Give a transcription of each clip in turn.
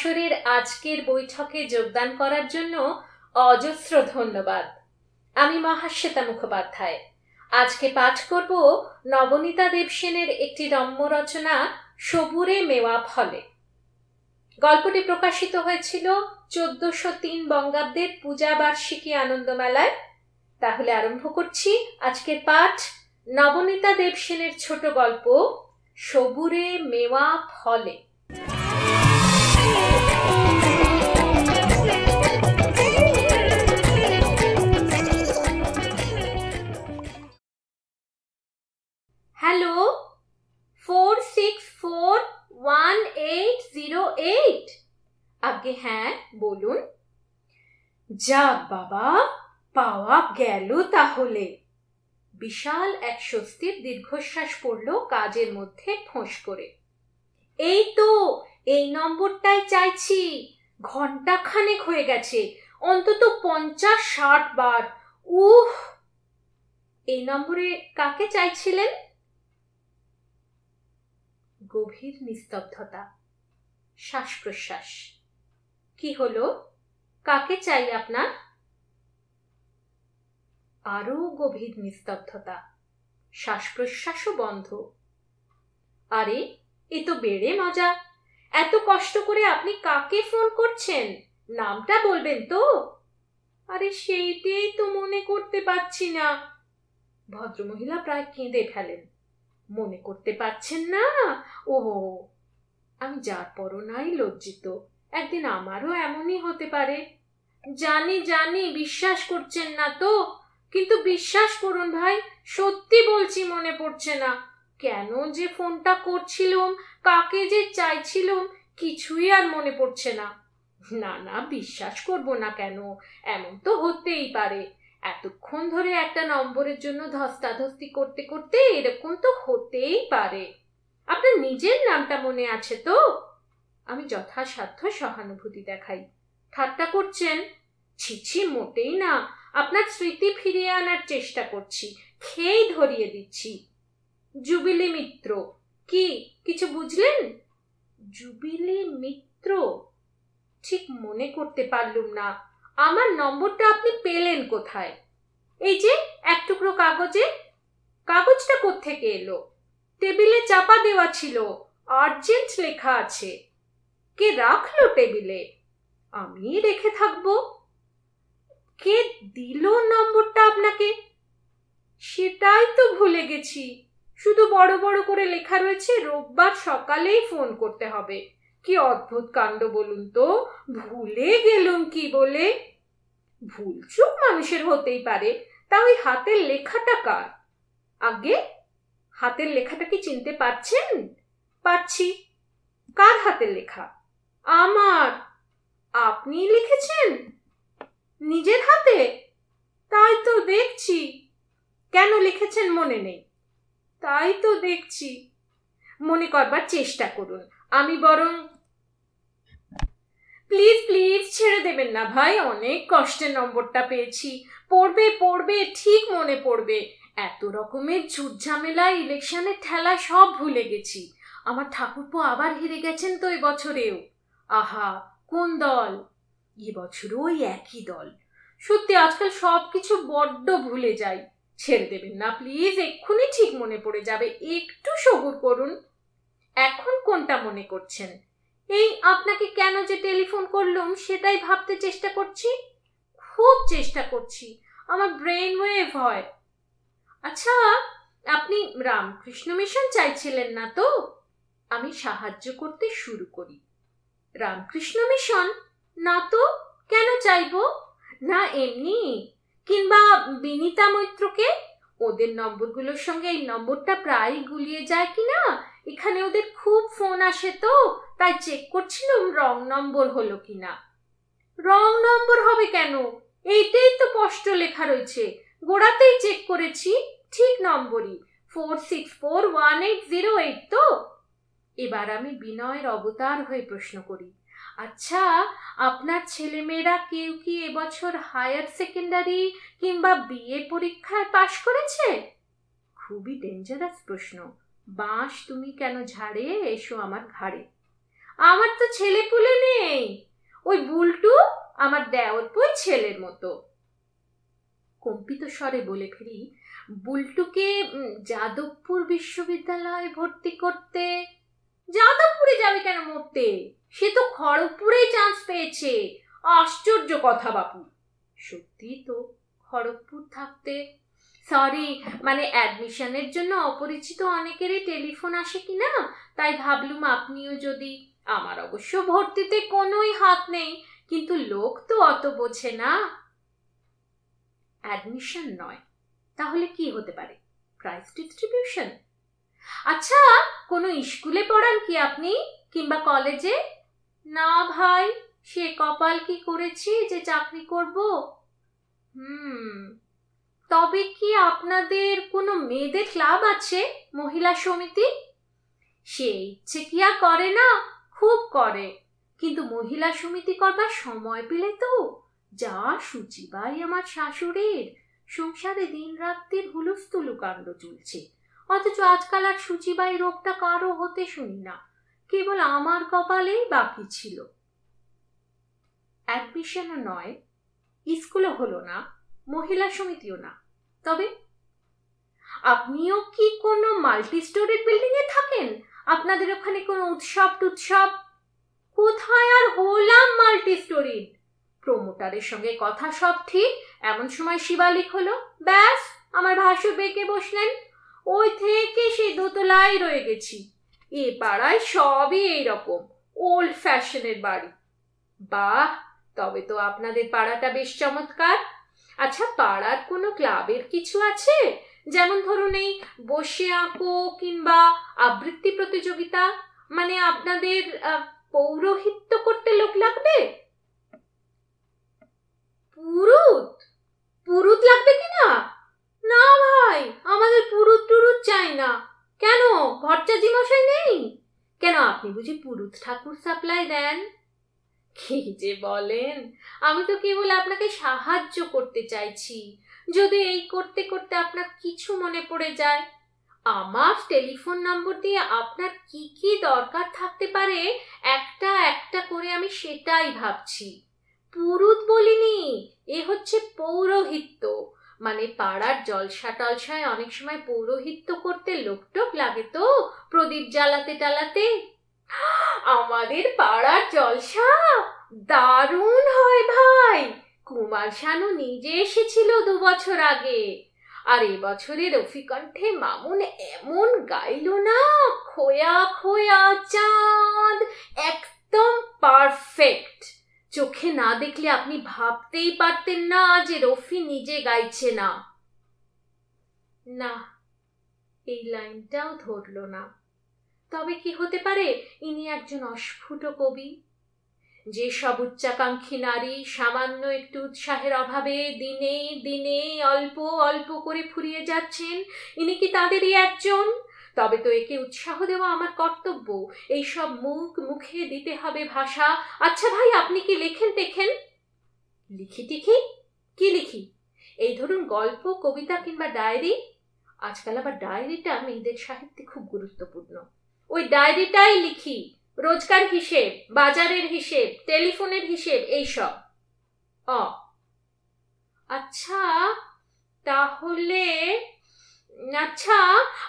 আসরের আজকের বৈঠকে যোগদান করার জন্য অজস্র ধন্যবাদ। আমি মহাশ্বেতা মুখোপাধ্যায়। আজকে পাঠ করব নবনীতা দেবসেনের একটি রম্য রচনা, সবুরে মেওয়া ফলে। গল্পটি প্রকাশিত হয়েছিল চোদ্দশো তিন বঙ্গাব্দের পূজা বার্ষিকী আনন্দমেলায়। তাহলে আরম্ভ করছি আজকের পাঠ। নবনীতা দেবসেনের ছোট গল্প, সবুরে মেওয়া ফলে। Hello four six four one eight zero eight আগে হ্যাঁ বলুন। যাক বাবা, পাওয়া গেল তাহলে। বিশাল এক স্বস্তির দীর্ঘশ্বাস পড়ল কাজের মধ্যে ফোঁস করে। এই তো এই নম্বরটাই চাইছি। ঘণ্টা খানেক হয়ে গেছে, অন্তত পঞ্চাশ ষাট বার। উহ! এই নম্বরে কাকে চাইছিলেন? গভীর নিস্তব্ধতা শ্বাস প্রশ্বাস কি হলো? কাকে চাই আপনার? আরও গভীর নিস্তব্ধতা শ্বাস প্রশ্বাসও বন্ধ। আরে, এ তো বেড়ে মজা। এত কষ্ট করে আপনি কাকে ফোন করছেন? নামটা বলবেন তো? আরে সেইটাই তো মনে করতে পারছি না। ভদ্রমহিলা প্রায় কেঁদে ফেলেন। মনে করতে পারছেন না? ও আমি যার পরও নাই লজ্জিত। একদিন আমারও এমনই হতে পারে। জানি জানি, বিশ্বাস করছেন না তো। কিন্তু বিশ্বাস করুন ভাই, সত্যি বলছি মনে পড়ছে না। কেন যে ফোনটা করছিলাম, কাকে যে চাইছিলাম, কিছুই আর মনে পড়ছে না। না না, বিশ্বাস করব না কেন, এমন তো হতেই পারে। এতক্ষণ ধরে একটা নম্বরের জন্য ধস্তাধস্তি করতে করতে এরকম তো হতেই পারে। আপনার নিজের নামটা মনে আছে তো? আমি যথাসাধ্য সহানুভূতি দেখাই। ঠাট্টা করছেন? ছিছি মোটেই না। আপনার স্মৃতি ফিরিয়ে আনার চেষ্টা করছি। খেয়েই ধরিয়ে দিচ্ছি। জুবিলি মিত্র। কি, কিছু বুঝলেন? জুবিলি মিত্র? ঠিক মনে করতে পারলুম না। আমার নম্বরটা আপনি পেলেন কোথায়? এই যে, এক টুকরো কাগজে। কাগজটা কোত্থেকে এলো? টেবিলে চাপা দেওয়া ছিল। আর্জেন্ট লেখা আছে। কে রাখল টেবিলে? আমি রেখে থাকব। কে দিল নম্বরটা আপনাকে? সেটাই তো ভুলে গেছি। শুধু বড় বড় করে লেখা রয়েছে, রোববার সকালেই ফোন করতে হবে। কি অদ্ভুত কাণ্ড বলুন তো? ভুলে গেলুম কি বলে? ভুল ভুলচুক মানুষের হতেই পারে। তা ওই হাতের লেখাটা কার? আগে, হাতের লেখাটা কি চিনতে পারছেন? পাচ্ছি কার হাতের লেখা? আমার। আপনি লিখেছেন? নিজের হাতে? তাই তো দেখছি। কেন লিখেছেন মনে নেই? তাই তো দেখছি। মনে করবার চেষ্টা করুন। আমি বরং প্লিজ প্লিজ ছেড়ে দেবেন না ভাই, অনেক কষ্টের নম্বরটা পেয়েছি। পড়বে পড়বে, ঠিক মনে পড়বে। এত রকমের ঝুট ঝামেলা ইলেকশনের ঠেলা সব ভুলে গেছি। আমার ঠাকুরপো আবার হেরে গেছেন তো এই বছরেও আহা, কোন দল? এবছরও ওই একই দল। সত্যি আজকাল সব কিছু বড্ড ভুলে যাই। ছেড়ে দেবেন না প্লিজ এক্ষুনি ঠিক মনে পড়ে যাবে। একটু সবুর করুন। এখন কোনটা মনে করছেন? এই আপনাকে কেন যে টেলিফোন করলুম, সেটাই ভাবতে চেষ্টা করছি। খুব চেষ্টা করছি। আমার ব্রেন ওয়েভ হয়। আচ্ছা আপনি রামকৃষ্ণ মিশন চাইছিলেন না তো? আমি সাহায্য করতে শুরু করি। রামকৃষ্ণ মিশন না তো? কেন চাইব? না, এমনি। কিংবা বিনিতা মৈত্রকে? ওদের নম্বরগুলোর সঙ্গে এই নম্বরটা প্রায় গুলিয়ে যায় কি না এখানে ওদের খুব ফোন আসে তো, তাই চেক করছিলাম রং নম্বর হলো কিনা। রং নম্বর হবে কেন? এইটাই তো স্পষ্ট লেখা রয়েছে। গোড়াতেই চেক করেছি, ঠিক নম্বরই। Four six four one eight zero eight তো। এবার আমি বিনয়ের অবতার হয়ে প্রশ্ন করি। আচ্ছা আপনার ছেলেমেয়েরা কেউ কি এবছর হায়ার সেকেন্ডারি কিংবা বিএ পরীক্ষায় পাশ করেছে? খুবই ডেঞ্জারাস প্রশ্ন। বাঁশ তুমি কেন ঝাড়ে? এসো আমার ঘাড়ে। আমার তো ছেলে পুলে নেই। ওই বুলটু আমার দেওর বই ছেলের মতো। কম্পিত স্বরে বলে ফেলি, বুলটুকে যাদবপুর বিশ্ববিদ্যালয়ে ভর্তি করতে, যাদবপুরে যাবে কেন মরতে? সে তো খড়গপুরেই চান্স পেয়েছে। আশ্চর্য কথা বাপু। সত্যি তো খড়গপুর থাকতে সরি মানে অ্যাডমিশনের জন্য অপরিচিত অনেকেরই টেলিফোন আসে কি না তাই ভাবলুম আপনিও যদি, আমার অবশ্য ভর্তিতে কোনোই হাত নেই, কিন্তু লোক তো অত বোঝে না। অ্যাডমিশন নয়, তাহলে কি হতে পারে? প্রাইস ডিস্ট্রিবিউশন আচ্ছা কোনো স্কুলে পড়ান কি আপনি? কিংবা কলেজে না ভাই, সে কপাল কি করেছি যে চাকরি করব? হুম, তবে কি আপনাদের কোনো মেয়েদের ক্লাব আছে মহিলা সমিতি? সে ইচ্ছে কি আর করে না? খুব করে। কিন্তু মহিলা সমিতি করবার সময় পেলে তো। যা সুচিবাই আমার শাশুড়ির। সংসারে দিন রাত্রির হুলুস্থুলু কাণ্ড চলছে। অথচ আজকাল আর সুচিবাই রোগটা কারও হতে শুনি না। কেবল আমার কপালেই বাকি ছিল। অ্যাডমিশনও নয় স্কুলও হলো না, মহিলা সমিতিও না। তবে আপনিও কি কোনো মাল্টি স্টোরেড বিল্ডিং এ থাকেন? আপনাদের ওখানে কোনো উৎসব টুৎসব? কোথায় আর হলাম মাল্টি স্টোরিড প্রমোটারের সঙ্গে কথা সব ঠিক, এমন সময় শিবালিক হলো। ব্যাস, আমার ভাষ্য বেঁকে বসলেন। ওই থেকে সেই দোতলায় রয়ে গেছি। এ পাড়ায় সবই এইরকম ওল্ড ফ্যাশনের বাড়ি। বাহ, তবে তো আপনাদের পাড়াটা বেশ চমৎকার। আচ্ছা পাড়ার কোনো ক্লাবের কিছু আছে? যেমন ধরুন এই বসে আঁকো কিংবা আবৃত্তি প্রতিযোগিতা মানে আপনাদের পৌরোহিত্য করতে লোক লাগবে? পুরুত? পুরুত লাগবে কি না না ভাই, আমাদের পুরুত টুরুত চাই না। কেন? ভট্টাজি মশাই নেই? কেন আপনি বুঝি পুরুত ঠাকুর সাপ্লাই দেন? কি যে বলেন, আমি তো কেবল আপনাকে সাহায্য করতে চাইছি। যদি এই করতে করতে আপনার কিছু মনে পড়ে যায় আমার টেলিফোন নম্বর দিয়ে আপনার কি কি দরকার থাকতে পারে, একটা একটা করে আমি সেটাই ভাবছি। পুরুত বলিনি, এ হচ্ছে পৌরোহিত্য। মানে পাড়ার জলসা টলসায় অনেক সময় পৌরোহিত্য করতে লোকটোক লাগে তো, প্রদীপ জ্বালাতে টালাতে। আমাদের পাড়ার জলসা? দারুণ হয় ভাই! কুমার শানু নিজে এসেছিল দু বছর আগে। আর এবছরে রফিকণ্ঠে মামুন এমন গাইল না, খোয়া খোয়া চাঁদ, একদম পারফেক্ট চোখে না দেখলে আপনি ভাবতেই পারতেন না যে রফি নিজে গাইছে না। না, এই লাইনটাও ধরল না। তবে কি হতে পারে? ইনি একজন অস্ফুট কবি। যে সব উচ্চাকাঙ্ক্ষী নারী সামান্য একটু উৎসাহের অভাবে দিনে দিনে অল্প অল্প করে ফুরিয়ে যাচ্ছেন, ইনি কি তাদেরই একজন? তবে তো একে উৎসাহ দেওয়া আমার কর্তব্য। এইসব মুখ মুখে দিতে হবে ভাষা। আচ্ছা ভাই, আপনি কি লেখেন টেখেন? লিখি টিখি? কি লিখি? এই ধরুন গল্প, কবিতা কিংবা ডায়েরি। আজকাল আবার ডায়েরিটা মেয়েদের সাহিত্যে খুব গুরুত্বপূর্ণ। ওই ডায়েরিটাই লিখি। রোজকার হিসেব, বাজারের হিসেব, টেলিফোনের হিসেব, এইসব। আচ্ছা তাহলে আচ্ছা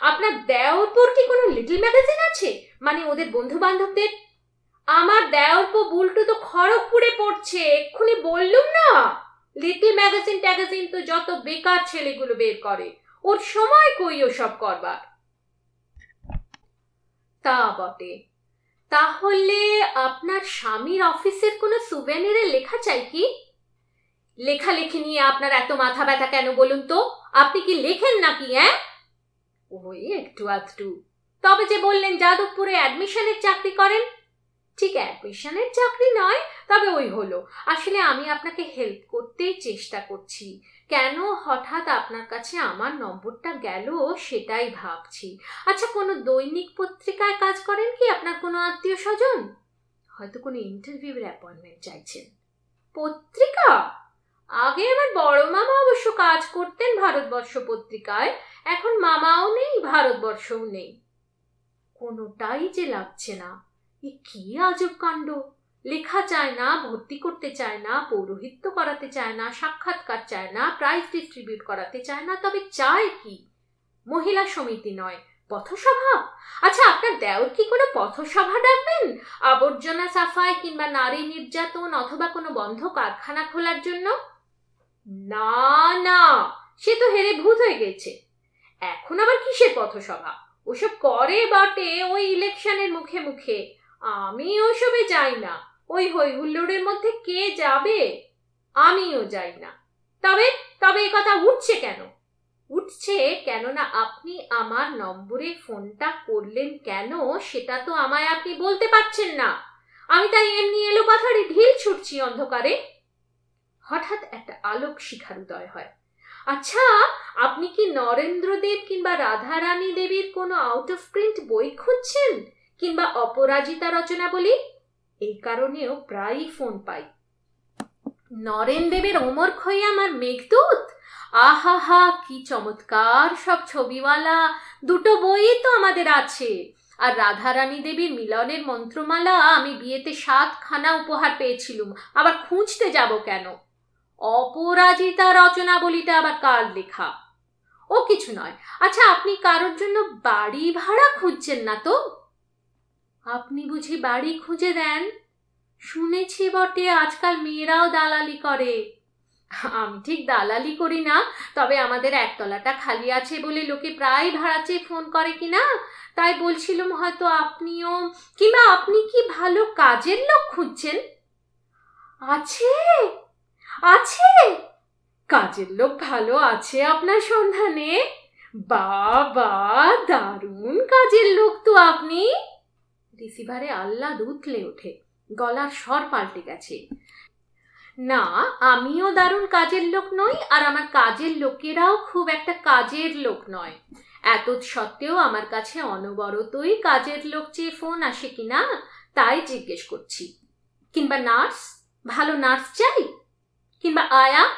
আপনার দেওরপুর কি কোনো লিটল ম্যাগাজিন আছে? মানে ওদের বন্ধু বান্ধবদের আমার দেওরপো বুলটু তো খড়গপুরে পড়ছে, এক্ষুনি বললুম না? লিটল ম্যাগাজিন ট্যাগাজিন তো যত বেকার ছেলেগুলো বের করে, ওর সময় কই ও সব করবার? তা বটে। তাহলে আপনার স্বামীর অফিসের কোনো সুভেনিরে লেখা চাই কি? লেখালেখি নিয়ে আপনার এত মাথা ব্যথা কেন বলুন তো? আপনি কি লেখেন নাকি হ্যাঁ? ওই একটু আধটু। তবে যে বললেন যাদবপুরে অ্যাডমিশনের চাকরি করেন, ঠিক অ্যাডমিশনের চাকরি নয়, তবে ওই হলো। আসলে আমি আপনাকে হেল্প করতেই চেষ্টা করছি। কেন হঠাৎ আপনার কাছে আমার নম্বরটা গেল সেটাই ভাবছি। আচ্ছা কোনো দৈনিক পত্রিকায় কাজ করেন কি আপনার কোনো আত্মীয় স্বজন হয়তো কোনো ইন্টারভিউর অ্যাপয়েন্টমেন্ট চাইছেন। পত্রিকা? আগে আমার বড় মামা অবশ্য কাজ করতেন ভারতবর্ষ পত্রিকায়, এখন মামাও নেই, ভারতবর্ষও নেই। কোনোটাই যে লাগছে না। এ কি আজব কাণ্ড? লেখা চায় না, ভর্তি করতে চায় না, পৌরোহিত্য করাতে চায় না, সাক্ষাৎকার চায় না প্রাইজ ডিস্ট্রিবিউট করাতে চায় না, তবে চায় কি? মহিলা সমিতি নয়, পথসভা? আচ্ছা আপনার দেওর কি কোনো পথসভা ডাকবেন? আবর্জনা সাফাই কিংবা নারী নির্যাতন অথবা কোনো বন্ধ কারখানা খোলার জন্য? না না, সে তো হেরে ভূত হয়ে গেছে। এখন আবার কিসের পথসভা? ওসব করে বটে ওই ইলেকশনের মুখে মুখে। আমি ওসবে যাই না। ওই হই হুল্লোড়ের মধ্যে কে যাবে? আমিও যাই না। তবে তবে কথা উঠছে কেন? উঠছে কেননা আপনি আমার নম্বরে ফোনটা করলেন কেন সেটা তো আমায় আপনি বলতে পারছেন না। আমি তাই এমনি এলো পাথারে ঢিল ছুটছি অন্ধকারে। হঠাৎ একটা আলোক শিখার উদয় হয়। আচ্ছা আপনি কি নরেন্দ্রদেব কিংবা রাধারানী দেবীর কোনো আউট অফ প্রিন্ট বই খুঁজছেন? কিংবা অপরাজিতা রচনা বলি এই কারণেও প্রায়ই ফোন পাই। নরেন দেবের ওমর খই আমার মেঘদূত? আহাহা, কি চমৎকার সব ছবিওয়ালা। দুটো বই তো আমাদের আছে। আর রাধারানী দেবীর মিলনের মন্ত্রমালা, আমি বিয়েতে সাতখানা উপহার পেয়েছিলুম। আবার খুঁজতে যাব কেন? অপরাজিতা রচনাবলিটা আবার কার লেখা? ও কিছু নয়। আচ্ছা আপনি কারোর জন্য বাড়ি ভাড়া খুঁজছেন না তো? আপনি বুঝি বাড়ি খুঁজে দেন? শুনেছি বটে, আজকাল মেয়েরাও দালালি করে। আমি ঠিক দালালি করি না, তবে আমাদের একতলাটা খালি আছে বলে লোকে প্রায় ভাড়া চেয়ে ফোন করে কিনা? তাই বলছিলাম হয়তো আপনিও, কিংবা আপনি কি ভালো কাজের লোক খুঁজছেন? আছে! আছে? কাজের লোক ভালো আছে আপনার সন্ধানে? বাবা, দারুণ কাজের লোক তো আপনি। রিসিভারে আল্লাহ উতলে ওঠে, গলার স্বর পাল্টে গেছে। না, আমিও দারুণ কাজের লোক নই, আর আমার কাজের লোকেরাও খুব একটা কাজের লোক নয়। এত সত্ত্বেও আমার কাছে অনবরতই কাজের লোক চেয়ে ফোন আসে কিনা, তাই জিজ্ঞেস করছি। কিংবা নার্স? ভালো নার্স চাই? কিংবা আয়া?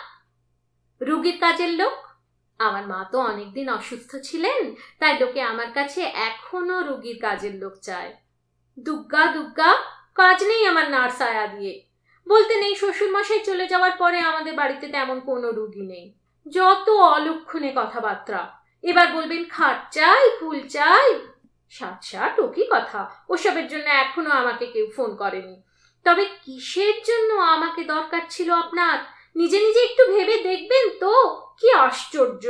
রুগীর কাজের লোক? আমার মা তো অনেকদিন অসুস্থ ছিলেন, তাই লোকে আমার কাছে এখনও রুগীর কাজের লোক চায়। দুগ্গা দুগ্গা, কাজ নেই আমার নার্স আয়া দিয়ে। বলতে নেই শ্বশুরমশাই চলে যাওয়ার পরে আমাদের বাড়িতে তেমন কোনো রুগী নেই। যত অলক্ষণে কথাবার্তা। এবার বলবেন, খাট চাই, ফুল চাই। সাত সাত ও কি কথা? ওসবের জন্য এখনও আমাকে কেউ ফোন করেনি। তবে কিসের জন্য আমাকে দরকার ছিল আপনার? নিজে নিজে একটু ভেবে দেখবেন তো? কি আশ্চর্য!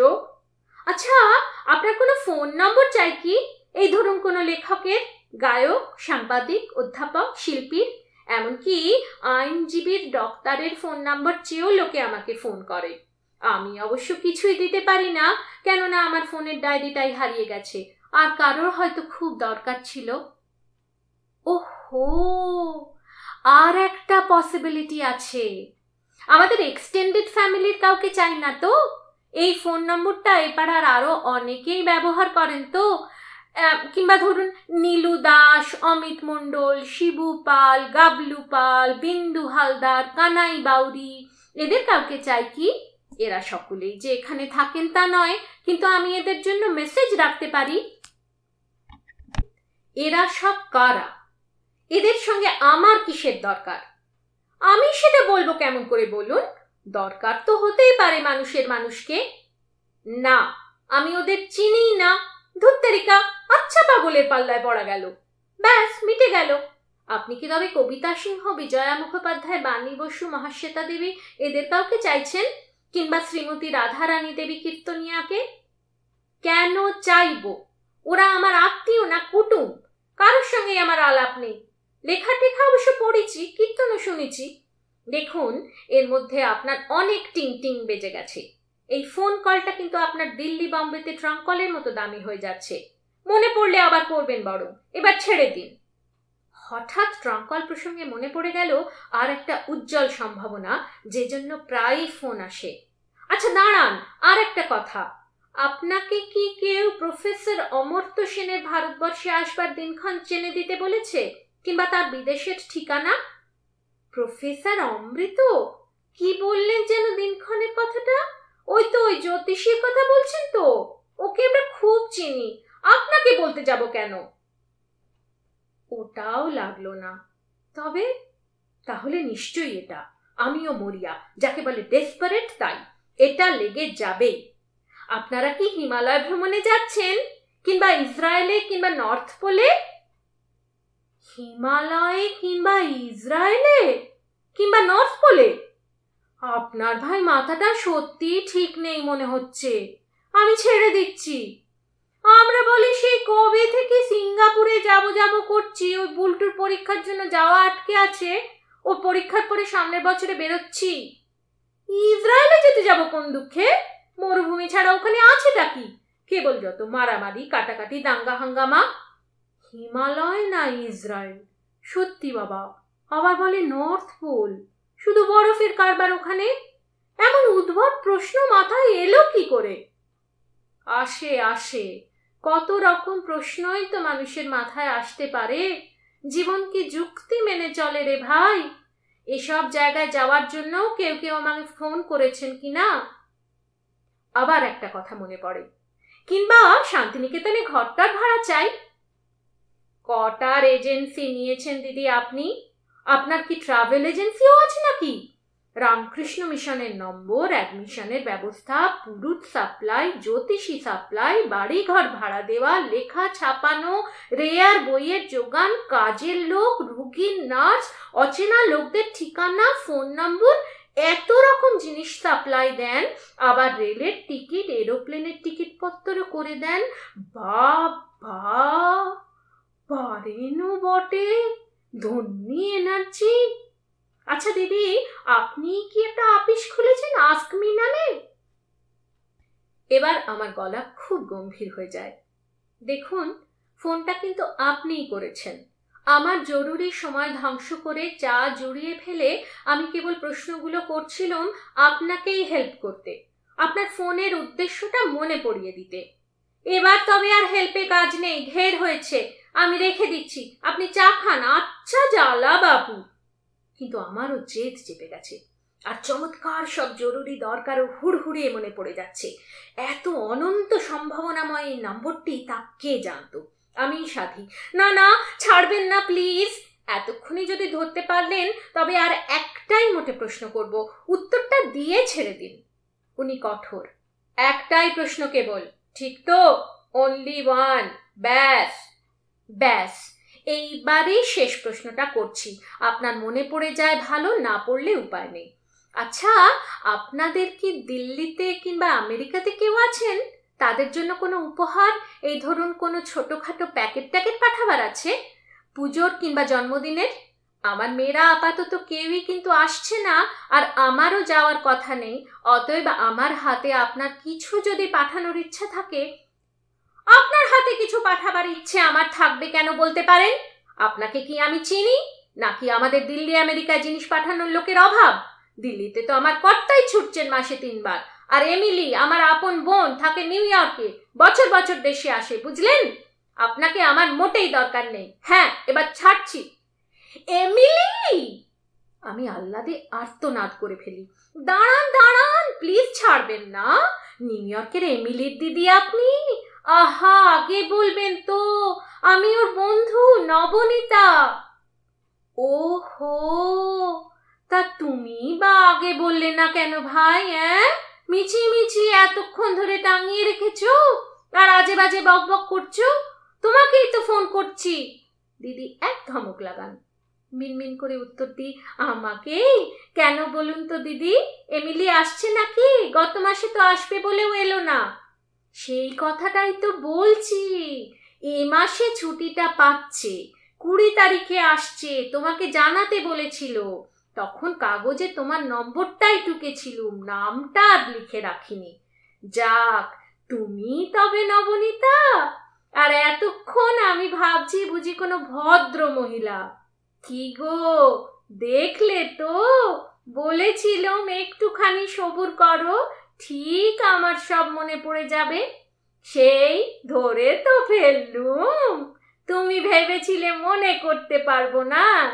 আচ্ছা আপনার কোনো ফোন নম্বর চাই কি? এই ধরুন কোনো লেখকের, গায়ক, সাংবাদিক, অধ্যাপক শিল্পীর এমনকি আইনজীবীর ডক্টরের ফোন নাম্বার চেয়েও লোকে আমাকে ফোন করে। আমি অবশ্য কিছুই দিতে পারি না, কেননা আমার ফোনের ডায়েরিটাই হারিয়ে গেছে। আর কারোর হয়তো খুব দরকার ছিল। ওহো! আর একটা পসিবিলিটি আছে। আমাদের এক্সটেন্ডেড ফ্যামিলির কাউকে চাই না তো? এই ফোন নম্বরটা এপাড়ার আরও অনেকেই ব্যবহার করেন তো। কিংবা ধরুন নীলু দাস, অমিত মণ্ডল, শিবু পাল, গাবলু পাল, বিন্দু হালদার, কানাই বাউরি, এদের কাউকে চাই কি? এরা সকলেই যে এখানে থাকেন তা নয়, কিন্তু আমি এদের জন্য মেসেজ রাখতে পারি। এরা সব কারা? এদের সঙ্গে আমার কিসের দরকার? আমি সেটা বলব কেমন করে বলুন? দরকার তো হতেই পারে মানুষের মানুষকে। না, আমি ওদের চিনি না। ধুত্তেরিকা আচ্ছা পাগলের পাল্লায় পড়া গেল। ব্যাস, মিটে গেল। আপনি কি তবে কবিতা সিংহ, বিজয়া মুখোপাধ্যায়, বাণী বসু, মহাশ্বেতা দেবী এদের কাউকে চাইছেন? কিংবা শ্রীমতী রাধারানী দেবী কীর্তনিয়াকে? কেন চাইব? ওরা আমার আত্মীয় না কুটুম কারোর সঙ্গে আমার আলাপ নেই। লেখা টেখা অবশ্য পড়েছি, কীর্তনও শুনেছি। দেখুন, এর মধ্যে আপনার অনেক টিং টিং বেজে গেছে। এই ফোন কলটা কিন্তু আপনার দিল্লি বম্বেতে ট্রাঙ্ক কলের মতো দামি হয়ে যাচ্ছে। মনে পড়লে আবার করবেন বরং। এবার ছেড়ে দিন। হঠাৎ ট্রাঙ্ক কল প্রসঙ্গে মনে পড়ে গেল আর একটা উজ্জ্বল সম্ভাবনা, যে জন্য প্রায়ই ফোন আসে। আচ্ছা দাঁড়ান, আর একটা কথা। আপনাকে কি কেউ প্রফেসর অমর্ত্য সেনের ভারতবর্ষে আসবার দিনক্ষণ চেনে দিতে বলেছে? কিংবা তার বিদেশের ঠিকানা? প্রফেসর অমৃত? কি বললেন যেন দিনক্ষণের কথাটা? ওই তো ওই জ্যোতিষীর কথা বলছেন তো। ওকে আমরা খুব চিনি। আপনাকে বলতে যাব কেন? ওটাও লাগল না। তবে তাহলে নিশ্চয়ই এটা। আমিও মরিয়া, যাকে বলে ডেসপারেট তাই। এটা লেগে যাবেই। আপনারা কি হিমালয় ভ্রমণে যাচ্ছেন? কিংবা ইসরায়েলে কিংবা নর্থ পোলে হিমালয়ে কিংবা ইসরায়েলে কিংবা নর্থ পোলে? আপনার ভাই মাথাটা সত্যি ঠিক নেই মনে হচ্ছে। আমি ছেড়ে দিচ্ছি। আমরা বলি সেই কবে থেকে সিঙ্গাপুরে যাব যাব করছি, ওই বুলটুর পরীক্ষার জন্য যাওয়া আটকে আছে, ও পরীক্ষার পরে সামনের বছরে বেরোচ্ছি। ইসরায়েলে যেতে যাব কোন দুঃখে? মরুভূমি ছাড়া ওখানে আছেটা কি? কেবল যত মারামারি, কাটাকাটি, দাঙ্গা, হাঙ্গামা। হিমালয় না ইসরায়েল? সত্যি বাবা। আবার বলে নর্থ পোল। শুধু বরফের কারবার ওখানে? এমন উদ্ভট প্রশ্ন মাথায় এলো কি করে? আসে আসে। কত রকম প্রশ্নই তো মানুষের মাথায় আসতে পারে। জীবন কি যুক্তি মেনে চলে রে ভাই? এসব জায়গায় যাওয়ার জন্য কেউ কেউ আমাকে ফোন করেছেন কি না? আবার একটা কথা মনে পড়ে। কিংবা শান্তিনিকেতনে ঘরটার ভাড়া চাই? কটার এজেন্সি নিয়েছেন দিদি আপনি? আপনার কি ট্রাভেল এজেন্সিও আছে নাকি? রামকৃষ্ণ মিশনের নম্বর অ্যাডমিশনের ব্যবস্থা, পুরুত সাপ্লাই জ্যোতিষী সাপ্লাই বাড়িঘর ভাড়া দেওয়া, লেখা ছাপানো রেয়ার বইয়ের যোগান, কাজের লোক, রুগীর নার্স, অচেনা লোকদের ঠিকানা ফোন নম্বর এত রকম জিনিস সাপ্লাই দেন। আবার রেলের টিকিট এরোপ্লেনের টিকিট পত্র করে দেন। বাবা! পারেনও বটে, ধন্যী এনার্জি। আচ্ছা দিদি, আপনি কি একটা আপিস খুলেছেন আস্ক মি নামে? এবার আমার গলা খুব গম্ভীর হয়ে যায়। দেখুন, ফোনটা কিন্তু আপনিই করেছেন। আমার জরুরি সময় ধ্বংস করে চা জুড়িয়ে ফেলে আমি কেবল প্রশ্নগুলো করছিলাম আপনাকেই হেল্প করতে। আপনার ফোনের উদ্দেশ্যটা মনে পড়িয়ে দিতে। এবার তবে আর হেল্পে কাজ নেই, ঢের হয়েছে। আমি রেখে দিচ্ছি। আপনি চা খান। আচ্ছা জ্বালা বাবু। কিন্তু আমারও জেদ চেপে গেছে। আর চমৎকার সব জরুরি দরকারও হুড়হুড়িয়ে মনে পড়ে যাচ্ছে। এত অনন্ত সম্ভাবনাময় এই নম্বরটি তা কে জানতো? আমি সাধি। না না, ছাড়বেন না প্লিজ এতক্ষণে যদি ধরতে পারলেন, তবে আর একটাই মোটে প্রশ্ন করব। উত্তরটা দিয়ে ছেড়ে দিন। উনি কঠোর। একটাই প্রশ্ন কেবল। ঠিক তো? অনলি ওয়ান ব্যাস। ব্যাস। এইবারেই শেষ প্রশ্নটা করছি। আপনার মনে পড়ে যায় ভালো, না পড়লে উপায় নেই। আচ্ছা আপনাদের কি দিল্লিতে কিংবা আমেরিকাতে কেউ আছেন? তাদের জন্য কোনো উপহার? এই ধরুন কোনো ছোটোখাটো প্যাকেট ট্যাকেট পাঠাবার আছে? পুজোর কিংবা জন্মদিনের? আমার মেয়েরা আপাতত কেউই কিন্তু আসছে না, আর আমারও যাওয়ার কথা নেই, অতএব আমার হাতে আপনার কিছু যদি পাঠানোর ইচ্ছা থাকে। আপনার হাতে কিছু পাঠাবার ইচ্ছে আমার থাকবে কেন বলতে পারেন? আপনাকে কি আমি চিনি? নাকি আমাদের দিল্লি, আমেরিকায় জিনিস পাঠানোর লোকের অভাব? দিল্লিতে তো আমার কর্তাই ছুটছেন মাসে তিনবার, আর এমিলি, আমার আপন বোন, থাকে নিউ ইয়র্কে, বছর বছর দেশে আসে, বুঝলেন? আপনাকে আমার মোটেই দরকার নেই। হ্যাঁ এবার ছাড়ছি। এমিলি! আমি আহ্লাদে আর্তনাদ করে ফেলি। দাঁড়ান দাঁড়ান প্লিজ ছাড়বেন না। নিউ ইয়র্কের এমিলির দিদি আপনি? আহা, আগে বলবেন তো, আমি ওর বন্ধু, নবনীতা। ওহো, তা তুমি বা আগে বললে না কেন ভাই হ্যাঁ মিছি মিছি, এতক্ষণ ধরে টাঙিয়ে রেখেছো আর আজে বাজে বক বক করছ? তোমাকেই তো ফোন করছি। দিদি এক ধমক লাগান। মিনমিন করে উত্তর দিই, আমাকে? কেন বলুন তো দিদি? এমিলি আসছে নাকি? গত মাসে তো আসবে বলেও এলো না। সেই কথাটাই তো বলছি। এ মাসে ছুটিটা পাচ্ছে। কুড়ি তারিখে আসছে, তোমাকে জানাতে বলেছিল। তখন কাগজে তোমার নম্বরটাই টুকেছিলুম, নামটা আর লিখে রাখিনি। যাক, তুমি তবে নবনীতা? আর এতক্ষণ আমি ভাবছি বুঝি কোনো ভদ্র মহিলা কি গো? দেখলে তো। বলেছিলাম একটুখানি সবুর করো, ঠিক আমার সব মনে পড়ে যাবে। সেই ধরে তো ফেললুম। তুমি ভেবেছিলে মনে করতে পারব না।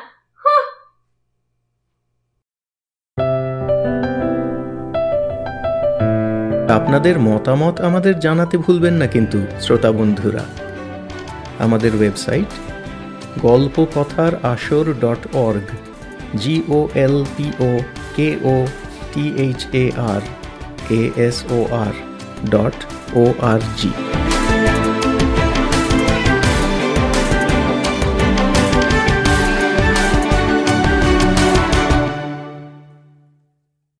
আপনাদের মতামত আমাদের জানাতে ভুলবেন না কিন্তু, শ্রোতা বন্ধুরা। আমাদের website Golpo Kothar Asor dot org G O L P O K O T H A R A S O R dot O R G